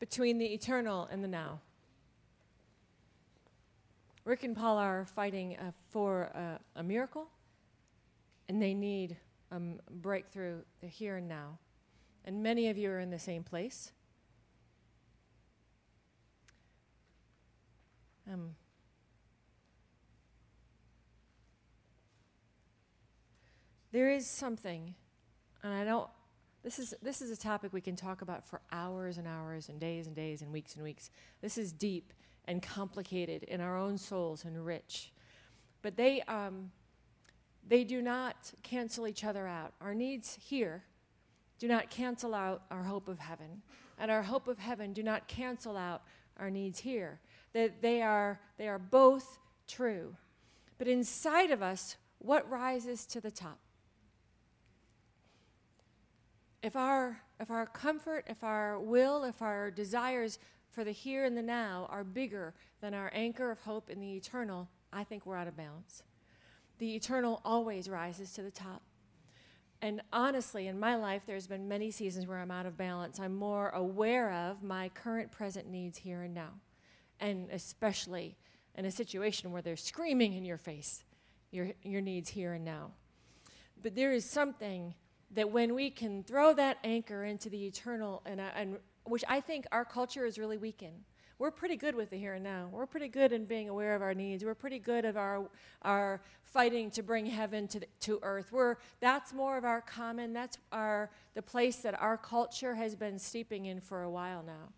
Between the eternal and the now? Rick and Paul are fighting uh, for uh, a miracle, and they need a um, breakthrough the here and now. And many of you are in the same place. Um, there is something, and I don't. This is this is a topic we can talk about for hours and hours and days and days and weeks and weeks. This is deep and complicated in our own souls and rich, but they um, they do not cancel each other out. Our needs here do not cancel out our hope of heaven, and our hope of heaven do not cancel out our needs here. That they are, they are both true. But inside of us, what rises to the top? If our, if our comfort, if our will, if our desires for the here and the now are bigger than our anchor of hope in the eternal, I think we're out of balance. The eternal always rises to the top. And honestly, in my life, there's been many seasons where I'm out of balance. I'm more aware of my current present needs here and now. And especially in a situation where they're screaming in your face your, your needs here and now. But there is something that when we can throw that anchor into the eternal, and, and which I think our culture is really weak in we're pretty good with the here and now. We're pretty good in being aware of our needs. We're pretty good of our, our fighting to bring heaven to, the, to earth. We're, that's more of our common, that's our, the place that our culture has been steeping in for a while now.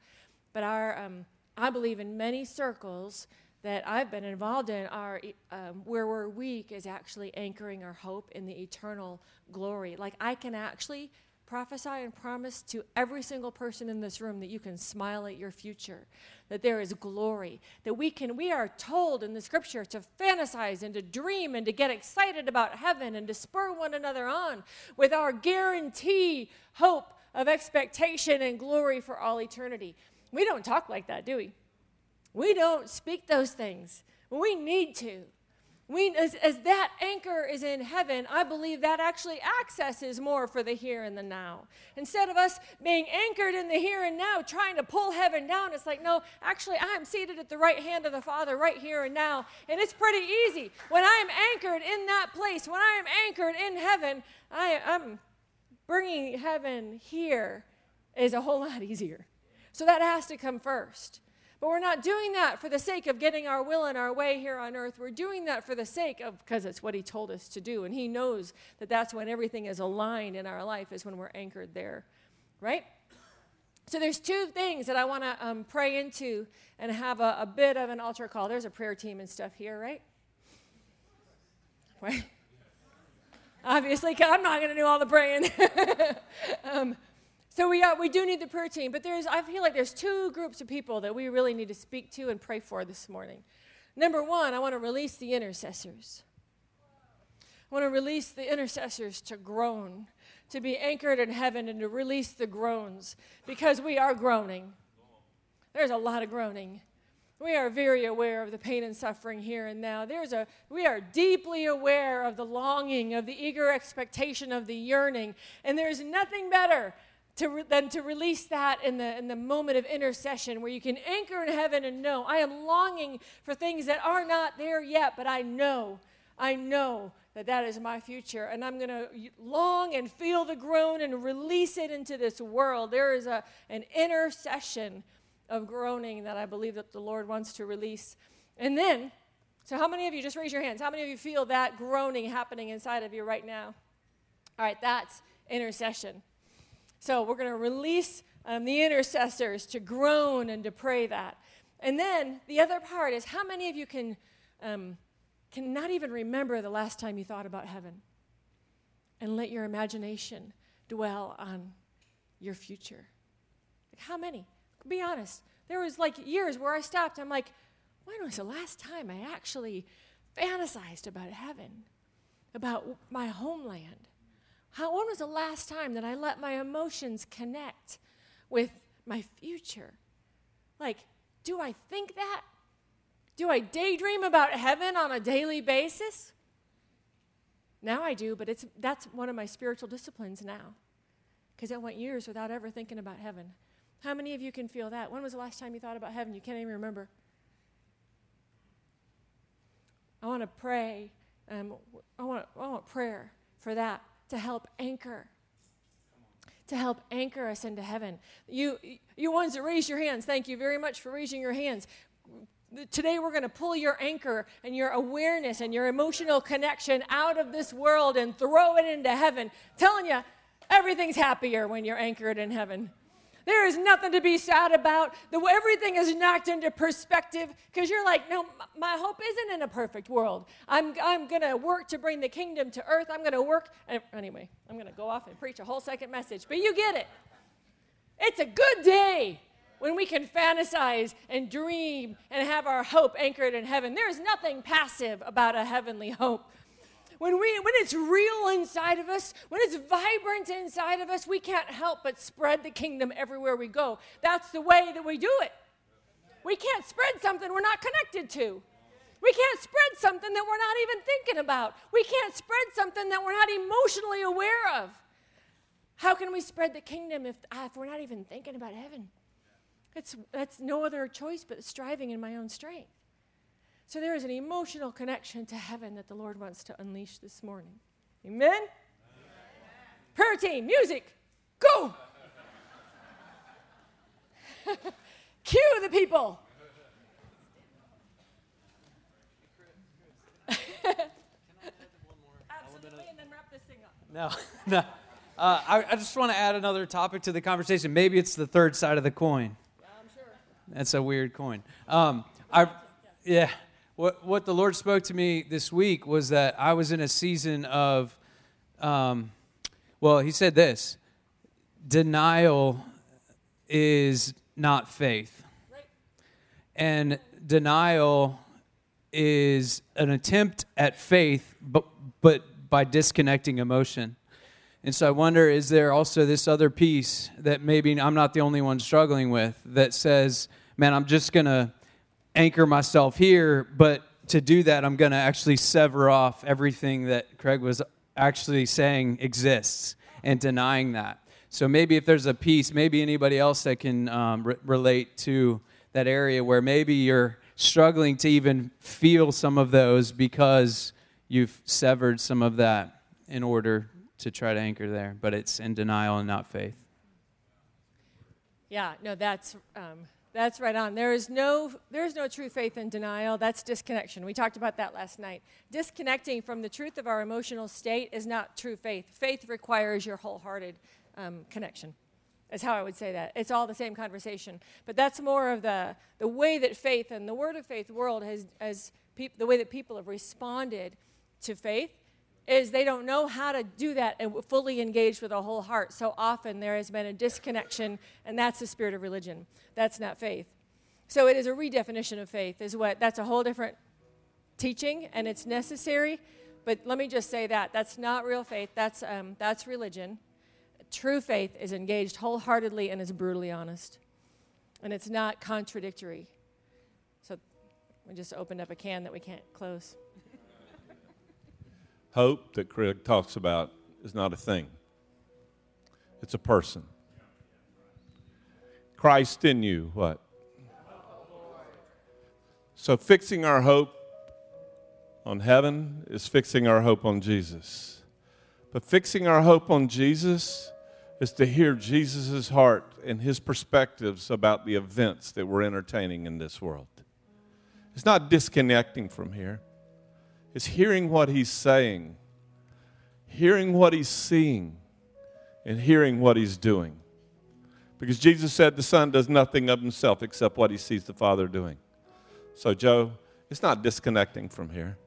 But our, um, I believe in many circles that I've been involved in are um, where we're weak is actually anchoring our hope in the eternal glory. Like I can actually prophesy and promise to every single person in this room that you can smile at your future, that there is glory, that we can, we are told in the scripture to fantasize and to dream and to get excited about heaven and to spur one another on with our guarantee hope of expectation and glory for all eternity. We don't talk like that, do we? We don't speak those things. We need to. We, as, as that anchor is in heaven, I believe that actually accesses more for the here and the now. Instead of us being anchored in the here and now, trying to pull heaven down, it's like, no, actually, I am seated at the right hand of the Father right here and now. And it's pretty easy. When I am anchored in that place, when I am anchored in heaven, I am bringing heaven here is a whole lot *laughs* easier. So that has to come first. But we're not doing that for the sake of getting our will and our way here on earth. We're doing that for the sake of, because it's what He told us to do. And He knows that that's when everything is aligned in our life, is when we're anchored there, right? So there's two things that I want to um, pray into and have a, a, bit of an altar call. There's a prayer team and stuff here, right? Right? Obviously, I'm not going to do all the praying. *laughs* um, so we, uh, we do need the prayer team, but there's, I feel like there's two groups of people that we really need to speak to and pray for this morning. Number one, I want to release the intercessors. I want to release the intercessors to groan, to be anchored in heaven, and to release the groans because we are groaning. There's a lot of groaning. We are very aware of the pain and suffering here and now. There's a, we are deeply aware of the longing, of the eager expectation, of the yearning. And there's nothing better to re- to release that in the, in the moment of intercession where you can anchor in heaven and know, I am longing for things that are not there yet, but I know, I know that that is my future. And I'm going to long and feel the groan and release it into this world. There is a, an intercession of groaning that I believe that the Lord wants to release. And then, so how many of you, just raise your hands, how many of you feel that groaning happening inside of you right now? All right, that's intercession. So we're going to release um, the intercessors to groan and to pray that. And then the other part is how many of you can, um, can not even remember the last time you thought about heaven? And let your imagination dwell on your future. Like how many? Be honest. There was like years where I stopped. I'm like, when was the last time I actually fantasized about heaven? about my homeland? How, when was the last time that I let my emotions connect with my future? Like, do I think that? Do I daydream about heaven on a daily basis? Now I do, but it's, that's one of my spiritual disciplines now. Because I went years without ever thinking about heaven. How many of you can feel that? When was the last time you thought about heaven? You can't even remember. I want to pray. Um, I, want, I want prayer for that to help anchor to help anchor us into heaven. You, you ones that raise your hands, thank you very much for raising your hands. Today, we're going to pull your anchor and your awareness and your emotional connection out of this world and throw it into heaven. telling you, everything's happier when you're anchored in heaven. There is nothing to be sad about. The, everything is knocked into perspective because you're like, no, my hope isn't in a perfect world. I'm, I'm going to work to bring the kingdom to earth. I'm going to work. Anyway, I'm going to go off and preach a whole second message, but you get it. It's a good day when we can fantasize and dream and have our hope anchored in heaven. There is nothing passive about a heavenly hope when, we, when it's real inside of us, when it's vibrant inside of us, we can't help but spread the kingdom everywhere we go. That's the way that we do it. We can't spread something we're not connected to. We can't spread something that we're not even thinking about. We can't spread something that we're not emotionally aware of. How can we spread the kingdom if, uh, if we're not even thinking about heaven? It's, that's no other choice but striving in my own strength. So there is an emotional connection to heaven that the Lord wants to unleash this morning. Amen? Amen. Prayer team, music, go! *laughs* Cue the people. Absolutely, and then wrap this thing up. No, *laughs* no. Uh, I, I, just want to add another topic to the conversation. Maybe it's the third side of the coin. Yeah, I'm sure. That's a weird coin. Um, I, yeah. What, what the Lord spoke to me this week was that I was in a season of, um, well, He said this denial is not faith. And denial is an attempt at faith, but, but by disconnecting emotion. And so I wonder is there also this other piece that maybe I'm not the only one struggling with that says, man, I'm just going to anchor myself here, but to do that, I'm going to actually sever off everything that Craig was actually saying exists and denying that. So maybe if there's a piece, maybe anybody else that can um, re- relate to that area where maybe you're struggling to even feel some of those because you've severed some of that in order to try to anchor there, but it's in denial and not faith. Yeah, no, that's um, that's right on. There is no there is no true faith in denial. That's disconnection. We talked about that last night. Disconnecting from the truth of our emotional state is not true faith. Faith requires your wholehearted um, connection. Is how I would say that. It's all the same conversation, but that's more of the the way that faith and the word of faith world has as peop, the way that people have responded to faith is they don't know how to do that and fully engage with a whole heart. So often there has been a disconnection, and that's the spirit of religion. That's not faith. So it is a redefinition of faith, is what that's a whole different teaching, and it's necessary. But let me just say that that's not real faith. That's um, that's religion. True faith is engaged wholeheartedly and is brutally honest, and it's not contradictory. So we just opened up a can that we can't close. Hope that Craig talks about is not a thing, it's a person. Christ in you, what? So fixing our hope on heaven is fixing our hope on Jesus. But fixing our hope on Jesus is to hear Jesus' heart and his perspectives about the events that we're entertaining in this world. It's not disconnecting from here is hearing what he's saying, hearing what he's seeing, and hearing what he's doing. Because Jesus said the Son does nothing of himself except what he sees the Father doing. So, Joe, it's not disconnecting from here.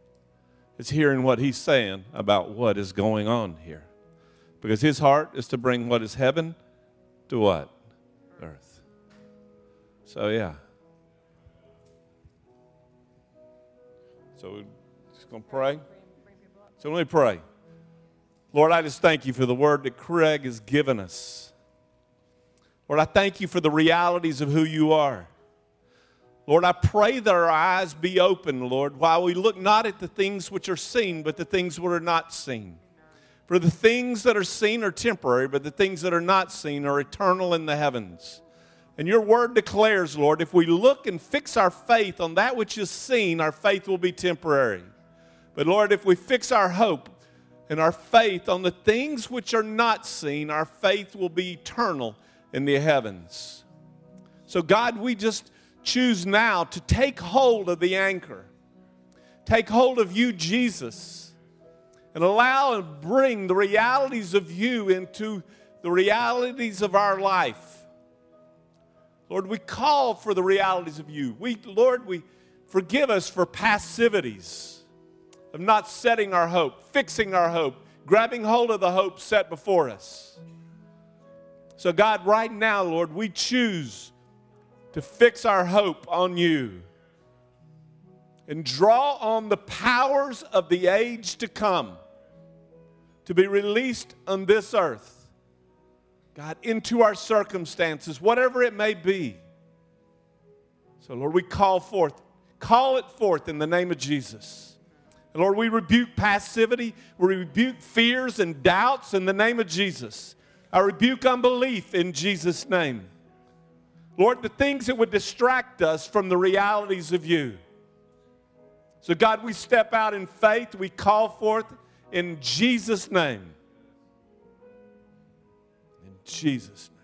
It's hearing what he's saying about what is going on here. Because his heart is to bring what is heaven to what? Earth. So, yeah. So, going to pray. So let me pray. Lord, I just thank you for the word that Craig has given us. Lord, I thank you for the realities of who you are. Lord, I pray that our eyes be open, Lord, while we look not at the things which are seen, but the things which are not seen. For the things that are seen are temporary, but the things that are not seen are eternal in the heavens. And your word declares, Lord, if we look and fix our faith on that which is seen, our faith will be temporary. But Lord, if we fix our hope and our faith on the things which are not seen, our faith will be eternal in the heavens. So, God, we just choose now to take hold of the anchor, take hold of you, Jesus, and allow and bring the realities of you into the realities of our life. Lord, we call for the realities of you. We, Lord, we forgive us for passivities of not setting our hope, fixing our hope, grabbing hold of the hope set before us. So, God, right now, Lord, we choose to fix our hope on you and draw on the powers of the age to come to be released on this earth. God, into our circumstances, whatever it may be. So, Lord, we call forth, call it forth in the name of Jesus. And Lord, we rebuke passivity, we rebuke fears and doubts in the name of Jesus. I rebuke unbelief in Jesus' name. Lord, the things that would distract us from the realities of you. So, God, we step out in faith. We call forth in Jesus' name. In Jesus' name.